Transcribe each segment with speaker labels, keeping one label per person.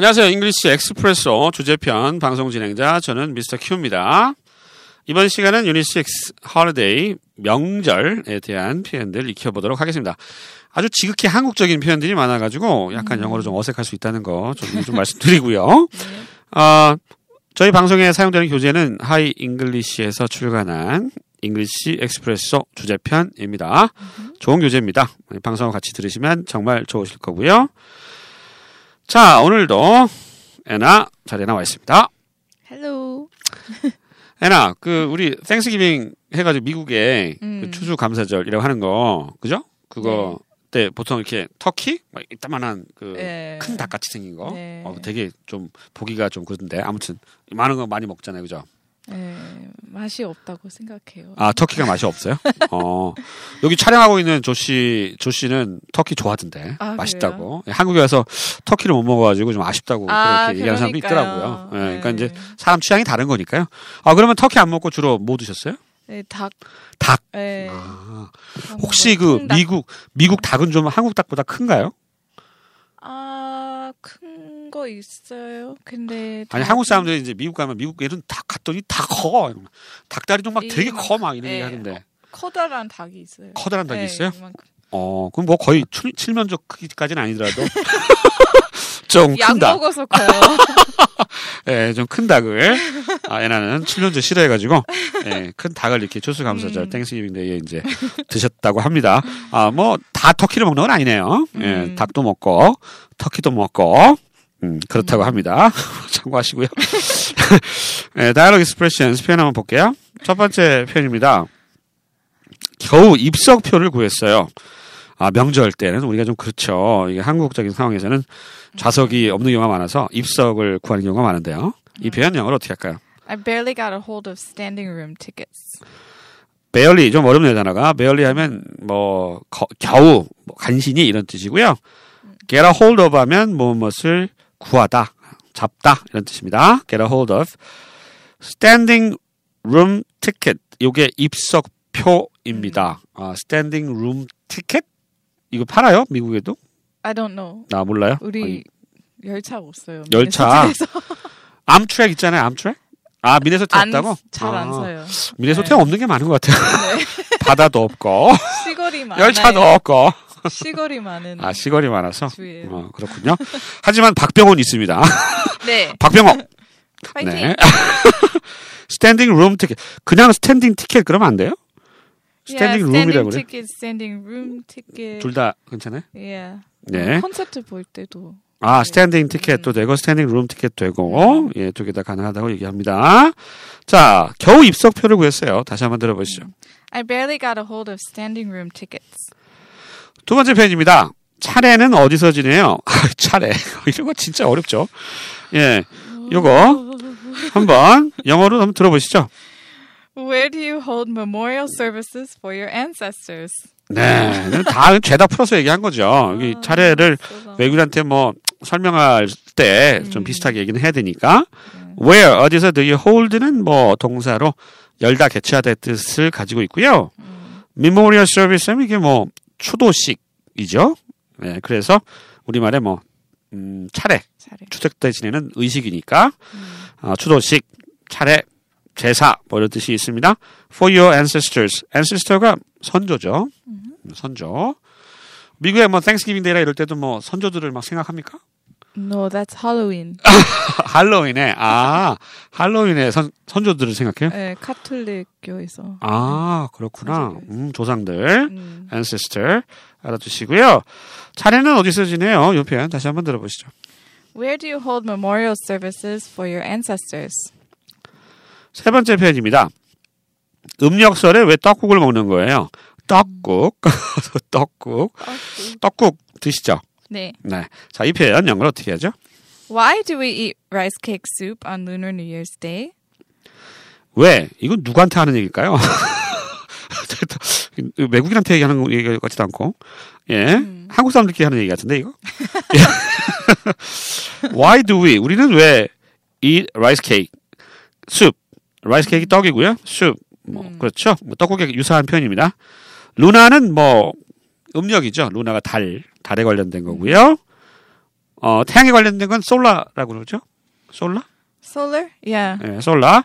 Speaker 1: 안녕하세요. English Expresso 주제편 방송 진행자 저는 Mr. Q입니다. 이번 시간은 유닛 6 holiday 명절에 대한 표현들 익혀보도록 하겠습니다. 아주 지극히 한국적인 표현들이 많아가지고 약간 영어로 좀 어색할 수 있다는 거 좀 좀 말씀드리고요. 어, 저희 방송에 사용되는 교재는 Hi English에서 출간한 English Expresso 주제편입니다. 좋은 교재입니다. 방송을 같이 들으시면 정말 좋으실 거고요. 자, 오늘도 애나 자리에 나와 있습니다.
Speaker 2: Hello.
Speaker 1: 애나, 그 우리 땡스기빙 해가지고 미국에
Speaker 2: 음.
Speaker 1: 그 추수 감사절이라고 하는 거, 그죠? 그거 때 보통 이렇게 터키, 막 이따만한 그
Speaker 2: 네.
Speaker 1: 큰 닭같이 생긴 거,
Speaker 2: 네.
Speaker 1: 어, 되게 좀 보기가 좀 그런데 아무튼 많은 거 많이 먹잖아요, 그죠?
Speaker 2: 네, 맛이 없다고 생각해요.
Speaker 1: 아 터키가 맛이 없어요? 어 여기 촬영하고 있는 조씨 조씨는 터키 좋아하던데
Speaker 2: 아,
Speaker 1: 맛있다고 예, 한국에 와서 터키를 못 먹어가지고 좀 아쉽다고
Speaker 2: 아,
Speaker 1: 그렇게 얘기하는 사람도. 있더라고요. 예, 그러니까
Speaker 2: 네.
Speaker 1: 이제 사람 취향이 다른 거니까요. 아 그러면 터키 안 먹고 주로 뭐 드셨어요?
Speaker 2: 네, 닭.
Speaker 1: 닭.
Speaker 2: 네.
Speaker 1: 아, 혹시
Speaker 2: 거,
Speaker 1: 그
Speaker 2: 통닭.
Speaker 1: 미국 미국 닭은 좀 한국 닭보다 큰가요?
Speaker 2: 거 있어요. 근데
Speaker 1: 아니 한국 사람들이 이제 미국 가면 미국 애는 닭 갔더니 다 커. 닭다리 좀 막 되게 커 막 이런
Speaker 2: 예.
Speaker 1: 얘기 하는데
Speaker 2: 커다란 닭이 있어요.
Speaker 1: 커다란 닭이
Speaker 2: 네,
Speaker 1: 있어요?
Speaker 2: 이만큼.
Speaker 1: 어 그럼 뭐 거의 칠- 칠면조 크기까지는 아니더라도 좀
Speaker 2: 약
Speaker 1: 큰 닭.
Speaker 2: 먹어서 커요.
Speaker 1: 예, 좀 큰 닭을 아, 애나는 칠면조 싫어해 가지고 예, 큰 닭을 이렇게 추수감사절
Speaker 2: 음.
Speaker 1: Thanksgiving Day에 이제 드셨다고 합니다. 아, 뭐 다 turkey를 먹는 건 아니네요. 예,
Speaker 2: 음.
Speaker 1: 닭도 먹고 turkey도 먹고 음, 그렇다고
Speaker 2: 음.
Speaker 1: 합니다. 참고하시고요. 예, dialogue expressions 표현 한번 볼게요. 첫 번째 표현입니다. 겨우 입석표를 구했어요. 아, 명절 때는 우리가 좀 그렇죠. 이게 한국적인 상황에서는 좌석이 없는 경우가 많아서 입석을 구하는 경우가 많은데요. 이 표현 영어로 어떻게 할까요?
Speaker 2: I barely got a hold of standing room tickets.
Speaker 1: barely 좀 어렵네요 단어가 barely 하면 뭐 거- 겨우 뭐 간신히 이런 뜻이고요. get a hold of 하면 무엇을 구하다 잡다 이런 뜻입니다. get a hold of standing room ticket 요게 입석표입니다. 아, standing room ticket 이거 팔아요 미국에도?
Speaker 2: I don't know.
Speaker 1: 나 몰라요.
Speaker 2: 우리
Speaker 1: 아니,
Speaker 2: 열차 없어요.
Speaker 1: 열차. 암트랙 있잖아요 암트랙. 아 미네소타
Speaker 2: 안-
Speaker 1: 없다고?
Speaker 2: 잘안
Speaker 1: 아,
Speaker 2: 써요.
Speaker 1: 미네소타
Speaker 2: 네.
Speaker 1: 없는 게 많은 것 같아요.
Speaker 2: 네.
Speaker 1: 바다도 없고
Speaker 2: 시골이 많아요.
Speaker 1: 열차도 없고.
Speaker 2: 시골이 많은
Speaker 1: 아 시골이 많아서
Speaker 2: 주예요.
Speaker 1: 어, 그렇군요. 하지만 박병호 있습니다.
Speaker 2: 네.
Speaker 1: 박병호.
Speaker 2: 파이팅.
Speaker 1: 네. standing room ticket. 그냥 standing ticket 그러면 안 돼요? 스탠딩
Speaker 2: yeah,
Speaker 1: 룸이라고 그래.
Speaker 2: ticket, standing room ticket.
Speaker 1: 둘 다 괜찮아요?
Speaker 2: Yeah.
Speaker 1: 네.
Speaker 2: 콘서트 볼 때도
Speaker 1: 아,
Speaker 2: 네.
Speaker 1: standing ticket도 되고 standing room ticket도 되고 예, 두 개 다 가능하다고 얘기합니다. 자, 겨우 입석표를 구했어요. 다시 한번 들어보시죠.
Speaker 2: I barely got a hold of standing room tickets.
Speaker 1: 두 번째 표현입니다. 차례는 어디서 지내요? 아, 차례. 이런 거 진짜 어렵죠. 예. 요거 한번 영어로 한번 들어보시죠.
Speaker 2: Where do you hold memorial services for your ancestors?
Speaker 1: 네. 다 죄다 풀어서 얘기한 거죠. 이
Speaker 2: 아,
Speaker 1: 차례를 외국인한테 뭐 설명할 때좀
Speaker 2: 음.
Speaker 1: 비슷하게 얘기는 해야 되니까.
Speaker 2: 네.
Speaker 1: where 어디서 do you hold는 뭐 동사로 열다 개최하다의 뜻을 가지고 있고요.
Speaker 2: 음.
Speaker 1: memorial service 하면 이게 뭐 추도식이죠. 네. 그래서 우리말에 뭐 음, 차례
Speaker 2: 차례.
Speaker 1: 추석 때 지내는 의식이니까
Speaker 2: 음.
Speaker 1: 아, 추도식, 차례, 제사 뭐 이런 뜻이 있습니다. For your ancestors. ancestor가 선조죠.
Speaker 2: 음.
Speaker 1: 선조. 미국에 뭐 Thanksgiving Day라 이럴 때도 뭐 선조들을 막 생각합니까?
Speaker 2: No, that's Halloween.
Speaker 1: 할로윈에 아 할로윈에 선, 선조들을 생각해요?
Speaker 2: 네, 카톨릭 교에서.
Speaker 1: 아 그렇구나. 음, 조상들,
Speaker 2: 음.
Speaker 1: ancestor 알아두시고요. 차례는 어디서 지내요? 이 표현 다시 한번 들어보시죠.
Speaker 2: Where do you hold memorial services for your ancestors?
Speaker 1: 세 번째 표현입니다. 음력설에 왜 떡국을 먹는 거예요? 떡국, 떡국, 떡국 드시죠?
Speaker 2: 네.
Speaker 1: 네. 자, 이 표현 영어로 어떻게 하죠?
Speaker 2: Why do we eat rice cake soup on Lunar New Year's Day?
Speaker 1: 왜? 이건 누구한테 하는 얘기일까요? 외국인한테 얘기하는 거- 얘기 같지도 않고, 예.
Speaker 2: 음.
Speaker 1: 한국 사람들끼리 하는 얘기 같은데, 이거? 예. Why do we? 우리는 왜 eat rice cake? soup. rice cake이 떡이고요. soup. 뭐,
Speaker 2: 음.
Speaker 1: 그렇죠. 뭐 떡국에 유사한 표현입니다. 루나는 뭐, 음력이죠. 루나가 달, 달에 관련된 거고요. 어, 태양에 관련된 건 솔라라고 그러죠? 솔라?
Speaker 2: Solar? Yeah.
Speaker 1: 예, 솔라.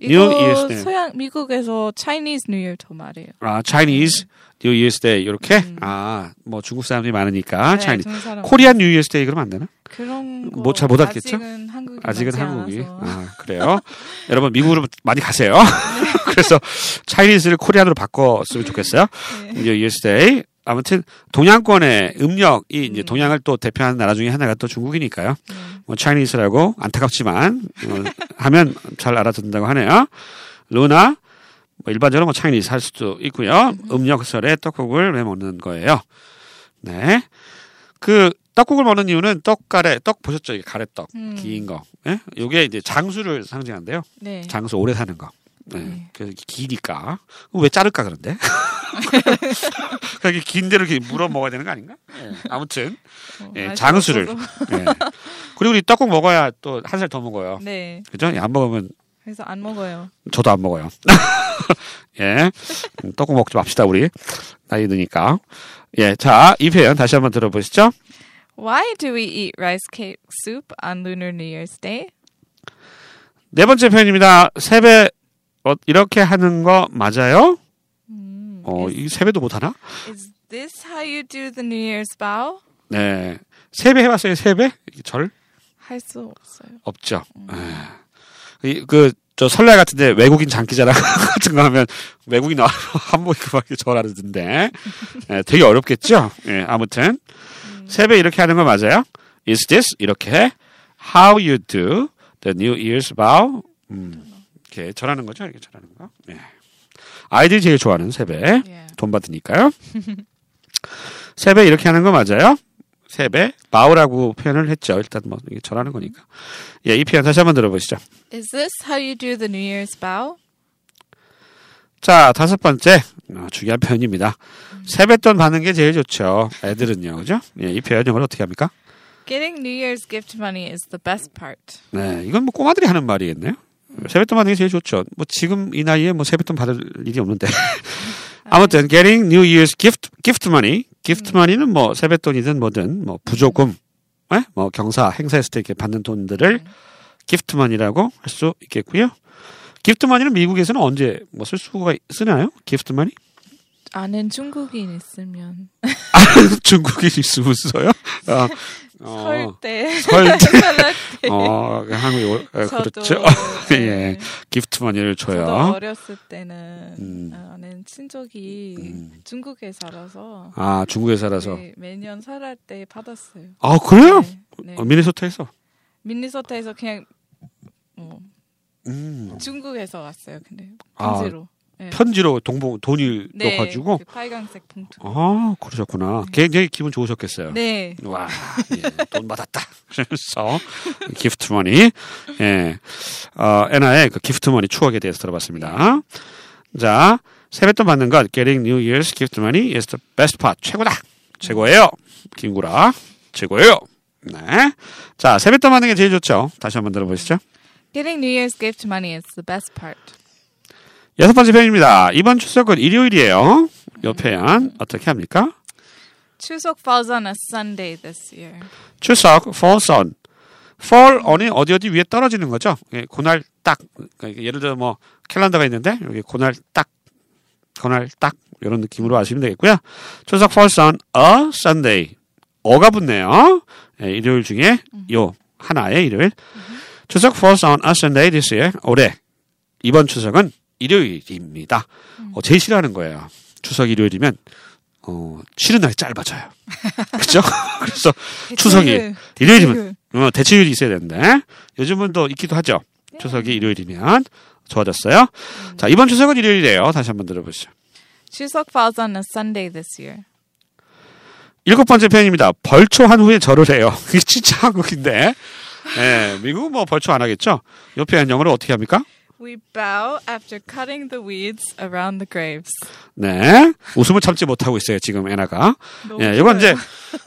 Speaker 1: New Year's Day.
Speaker 2: 서양 미국에서 Chinese New Year 더 말해요.
Speaker 1: 아, Chinese New Year's Day 이렇게 아, 뭐 중국 사람들이 많으니까
Speaker 2: 네,
Speaker 1: Chinese.
Speaker 2: 사람.
Speaker 1: 코리안 New Year's Day 그러면 안 되나?
Speaker 2: 그런 거
Speaker 1: 뭐잘못 알겠죠?
Speaker 2: 아직은 한국이
Speaker 1: 아직은 한국이.
Speaker 2: 않아서.
Speaker 1: 아, 그래요. 여러분 미국으로 많이 가세요. 그래서 차이니즈를 코리안으로 바꿨으면 좋겠어요.
Speaker 2: 네.
Speaker 1: New Year's Day. 아무튼 동양권의 음력이 이제
Speaker 2: 음.
Speaker 1: 동양을 또 대표하는 나라 중에 하나가 또 중국이니까요.
Speaker 2: 네.
Speaker 1: 뭐 차이니스라고 안타깝지만 어, 하면 잘 알아듣는다고 하네요. 루나 뭐 일반적으로 뭐 차이니스 할 수도 있고요. 음력설에 떡국을 왜 먹는 거예요? 네. 그 떡국을 먹는 이유는 떡가래 떡 보셨죠? 이게 가래떡
Speaker 2: 음.
Speaker 1: 긴 거. 예? 요게 이제 장수를 상징한대요.
Speaker 2: 네.
Speaker 1: 장수 오래 사는 거. 네.
Speaker 2: 네.
Speaker 1: 그래서 기니까 왜 자를까 그런데? 그게 긴 대로 이렇게 물어 먹어야 되는 거 아닌가? 예. 아무튼
Speaker 2: 어,
Speaker 1: 예, 장수를. 예. 그리고 우리 떡국 먹어야 또 한 살 더 먹어요.
Speaker 2: 네.
Speaker 1: 그죠? 안 먹으면
Speaker 2: 그래서 안 먹어요.
Speaker 1: 저도 안 먹어요. 예. 음, 떡국 먹지 맙시다, 우리. 나이 드니까. 예. 자, 이 표현 다시 한번 들어보시죠.
Speaker 2: Why do we eat rice cake soup on Lunar New Year's Day?
Speaker 1: 네 번째 표현입니다. 세배, 어, 이렇게 하는 거 맞아요?
Speaker 2: 음,
Speaker 1: 어, 이 세배도 못 하나?
Speaker 2: is this how you do the New Year's vow?
Speaker 1: 네. 세배 해봤어요, 세배? 절?
Speaker 2: 할 수 없어요.
Speaker 1: 없죠. 예. 이, 그, 저 설날 같은데 외국인 장기자랑 같은 거 하면 외국인 한복 입고 막 절하던데. 예, 되게 어렵겠죠? 예, 아무튼. 세배 이렇게 하는 거 맞아요? Is this? 이렇게. How you do the New Year's vow? 음, 이렇게 절하는 거죠? 이렇게 절하는 거. 예. 아이들이 제일 좋아하는 세배.
Speaker 2: Yeah.
Speaker 1: 돈 받으니까요. 세배 이렇게 하는 거 맞아요? 세배 바우라고 표현을 했죠. 일단 뭐 이게 절하는 거니까. 예, 이 표현 다시 한번 들어보시죠.
Speaker 2: Is this how you do the New Year's vow?
Speaker 1: 자, 다섯 번째 어, 중요한 표현입니다. 세뱃돈 받는 게 제일 좋죠. 애들은요, 그죠? 예, 이 표현 영어로 어떻게 합니까?
Speaker 2: Getting New Year's gift money is the best part.
Speaker 1: 네, 이건 뭐 꼬마들이 하는 말이겠네요. 세뱃돈 받는 게 제일 좋죠. 뭐 지금 이 나이에 뭐 세뱃돈 받을 일이 없는데. 아무튼 getting New Year's gift gift money, gift money는 뭐 세뱃돈이든 뭐든 뭐 부조금, 예? 뭐 경사 행사했을 때 이렇게 받는 돈들을 gift money라고 할 수 있겠고요. gift money는 미국에서는 언제 뭐 쓸 수가 쓰나요? gift money?
Speaker 2: 아는 중국인 있으면
Speaker 1: 중국인 있으면 써요? 어, 설설 때. 어, 한국이 올- 어,
Speaker 2: 저도,
Speaker 1: 그렇죠.
Speaker 2: 네.
Speaker 1: 예, gift money를
Speaker 2: 저도
Speaker 1: 줘요.
Speaker 2: 어렸을 때는
Speaker 1: 음.
Speaker 2: 아는 친척이
Speaker 1: 음.
Speaker 2: 중국에 살아서
Speaker 1: 아, 중국에 살아서.
Speaker 2: 네, 매년 설날 때 받았어요.
Speaker 1: 아, 그래요?
Speaker 2: 네, 네.
Speaker 1: 어, 미네소타에서.
Speaker 2: 미니소타에서 그냥 어,
Speaker 1: 음.
Speaker 2: 중국에서 왔어요. 근데
Speaker 1: 아,
Speaker 2: 편지로. 네.
Speaker 1: 편지로 동봉 돈이
Speaker 2: 네,
Speaker 1: 넣어가지고.
Speaker 2: 그 빨간색 봉투.
Speaker 1: 아, 그러셨구나. 굉장히 기분 좋으셨겠어요.
Speaker 2: 네.
Speaker 1: 와, 예, 돈 받았다. 그래서 gift money, 예, 어, 에나의 그 gift money 추억에 대해서 들어봤습니다. 자, 세뱃돈 받는 것, getting New Year's gift money is the best part. 최고다. 최고예요. 김구라, 최고예요. 네. 자, 세뱃돈 받는 게 제일 좋죠. 다시 한번 들어보시죠.
Speaker 2: Getting New Year's gift money is the best part.
Speaker 1: 여섯 번째 표현입니다. 이번 추석은 일요일이에요. 이 표현 어떻게 합니까?
Speaker 2: 추석 falls on a Sunday this year.
Speaker 1: 추석 falls on. fall on이 어디 어디 위에 떨어지는 거죠. 예, 그날 딱 그러니까 예를 들어 뭐 캘린더가 있는데 여기 그날 딱 그날 딱 이런 느낌으로 아시면 되겠고요. 추석 falls on a Sunday. 어가 붙네요. 예, 일요일 중에 요 하나의 일요일. 추석 falls on a Sunday this year. 올해 이번 추석은 일요일입니다. 어, 제일 싫어하는 거예요. 추석 일요일이면 어, 쉬는 날이 짧아져요. 그렇죠? 그래서 추석이
Speaker 2: 대체율,
Speaker 1: 일요일이면
Speaker 2: 대체율.
Speaker 1: 어, 대체율이 있어야 되는데 요즘은 또 있기도 하죠. 추석이 일요일이면 좋아졌어요. 자 이번 추석은 일요일이에요. 다시 한번 들어보시죠.
Speaker 2: 추석 falls on a Sunday this year.
Speaker 1: 일곱 번째 표현입니다. 벌초한 후에 절을 해요. 이게 진짜 한국인데. 예, 미국은 뭐 벌초 안 하겠죠? 이 표현 영어로 어떻게 합니까?
Speaker 2: We bow after cutting the weeds around the graves.
Speaker 1: 네. 웃음을 참지 못하고 있어요, 지금.
Speaker 2: 너무
Speaker 1: 예, 이건 이제.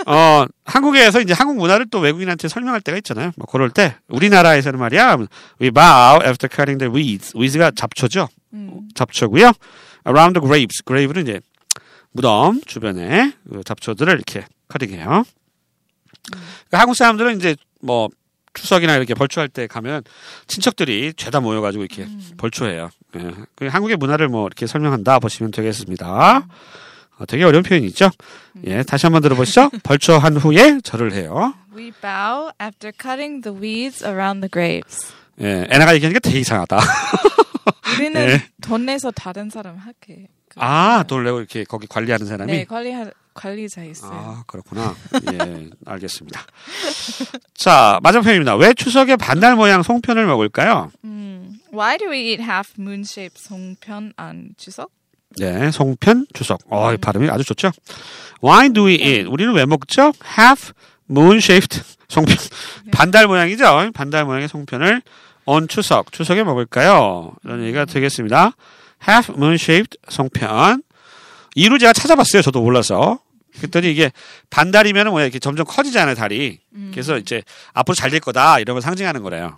Speaker 1: 어, 한국에서 이제 한국 문화를 또 외국인한테 설명할 때가 있잖아요. 뭐, 그럴 때, 우리나라에서는 말이야, we bow after cutting the weeds. weeds가 잡초죠.
Speaker 2: 음.
Speaker 1: 잡초고요. around the graves. grave는 이제 무덤 주변에 그 잡초들을 이렇게 커팅해요. 그러니까 한국 사람들은 이제 뭐 추석이나 이렇게 벌초할 때 가면 친척들이 죄다 모여가지고 이렇게 벌초해요. 예. 그 한국의 문화를 뭐 이렇게 설명한다 보시면 되겠습니다. 어, 되게 어려운 표현이죠. 예, 다시 한번 들어보시죠. 벌초한 후에 절을 해요.
Speaker 2: We bow after cutting the weeds around the graves.
Speaker 1: 예, 애나가 얘기하니까 되게 이상하다.
Speaker 2: 우리는
Speaker 1: 네.
Speaker 2: 돈 내서 다른 사람 하게. 그-
Speaker 1: 아, 돈 내고 이렇게 거기 관리하는 사람이.
Speaker 2: 네, 관리 관리자 있어요.
Speaker 1: 아, 그렇구나. 예, 알겠습니다. 자, 마지막 표현입니다. 왜 추석에 반달 모양 송편을 먹을까요?
Speaker 2: 음, why do we eat half moon shaped 송편 on 추석?
Speaker 1: 네, 송편, 추석. 어, 이 발음이 아주 좋죠? Why do we eat? 우리는 왜 먹죠? Half moon-shaped 송편. 반달 모양이죠? 반달 모양의 송편을 on 추석. 추석에 먹을까요? 이런 얘기가 되겠습니다. Half moon-shaped 송편. 이유를 제가 찾아봤어요. 저도 몰라서. 그랬더니 이게 반달이면 뭐야 이렇게 점점 커지잖아요 달이. 그래서 이제 앞으로 잘 될 거다 이런 걸 상징하는 거래요.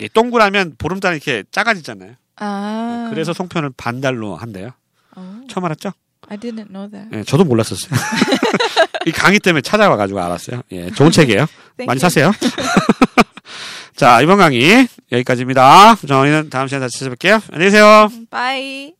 Speaker 1: 이 동그라면 보름달 이렇게 작아지잖아요.
Speaker 2: 아,
Speaker 1: 그래서 송편을 반달로 한대요.
Speaker 2: Oh,
Speaker 1: 처음 알았죠?
Speaker 2: I didn't know that.
Speaker 1: 예, 저도 몰랐었어요. 이 강의 때문에 찾아와가지고 알았어요. 예, 좋은 책이에요. 많이. 사세요. 자, 이번 강의 여기까지입니다. 저희는 다음 시간에 다시 찾아뵐게요. 안녕히 계세요.
Speaker 2: Bye.